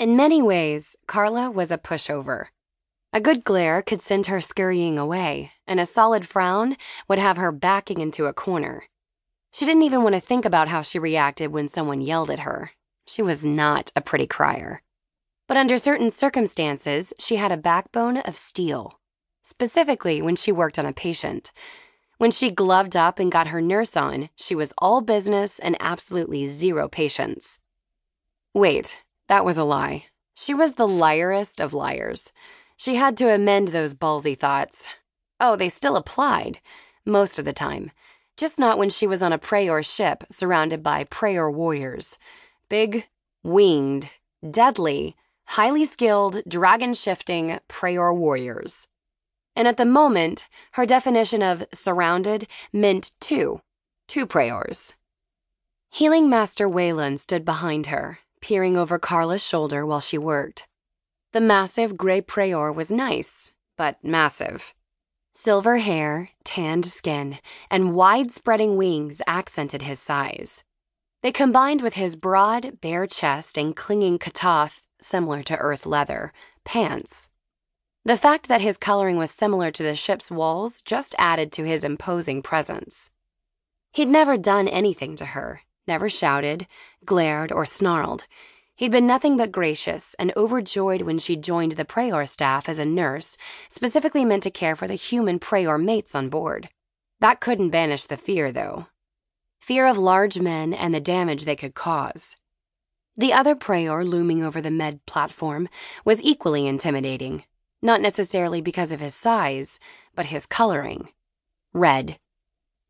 In many ways, Carla was a pushover. A good glare could send her scurrying away, and a solid frown would have her backing into a corner. She didn't even want to think about how she reacted when someone yelled at her. She was not a pretty crier. But under certain circumstances, she had a backbone of steel, specifically when she worked on a patient. When she gloved up and got her nurse on, she was all business and absolutely zero patience. Wait, that was a lie. She was the liarest of liars. She had to amend those ballsy thoughts. Oh, they still applied, most of the time. Just not when she was on a Preor ship surrounded by Preor warriors. Big, winged, deadly, highly skilled, dragon shifting Preor warriors. And at the moment, her definition of surrounded meant two, two Preors. Healing Master Waylon stood behind her, peering over Carla's shoulder while she worked. The massive gray Preor was nice, but massive. Silver hair, tanned skin, and wide spreading wings accented his size. They combined with his broad, bare chest and clinging katath, similar to earth leather, pants. The fact that his coloring was similar to the ship's walls just added to his imposing presence. He'd never done anything to her, never shouted, glared, or snarled. He'd been nothing but gracious and overjoyed when she joined the Preor staff as a nurse, specifically meant to care for the human Preor mates on board. That couldn't banish the fear, though fear of large men and the damage they could cause. The other Preor looming over the med platform was equally intimidating, not necessarily because of his size, but his coloring. Red.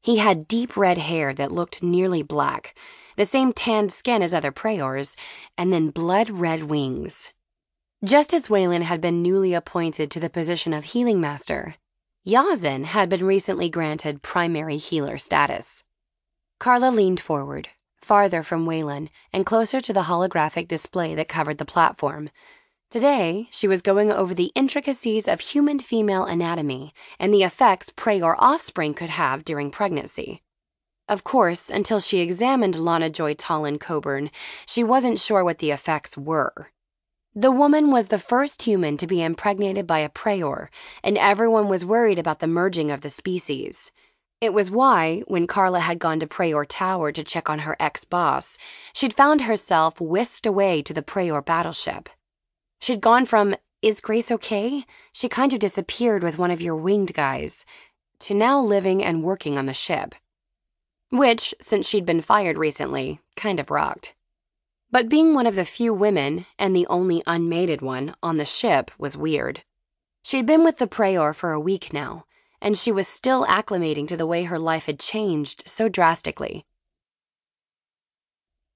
He had deep red hair that looked nearly black, the same tanned skin as other Preors, and then blood red wings. Just as Waylon had been newly appointed to the position of Healing Master, Yazin had been recently granted primary healer status. Carla leaned forward, farther from Waylon and closer to the holographic display that covered the platform. Today, she was going over the intricacies of human female anatomy and the effects Preor offspring could have during pregnancy. Of course, until she examined Lana Joy Tallon Coburn, she wasn't sure what the effects were. The woman was the first human to be impregnated by a Preor, and everyone was worried about the merging of the species. It was why, when Carla had gone to Preor Tower to check on her ex boss, she'd found herself whisked away to the Preor battleship. She'd gone from, Is Grace okay? She kind of disappeared with one of your winged guys, to now living and working on the ship. Which, since she'd been fired recently, kind of rocked. But being one of the few women, and the only unmated one, on the ship was weird. She'd been with the Preor for a week now and she was still acclimating to the way her life had changed so drastically.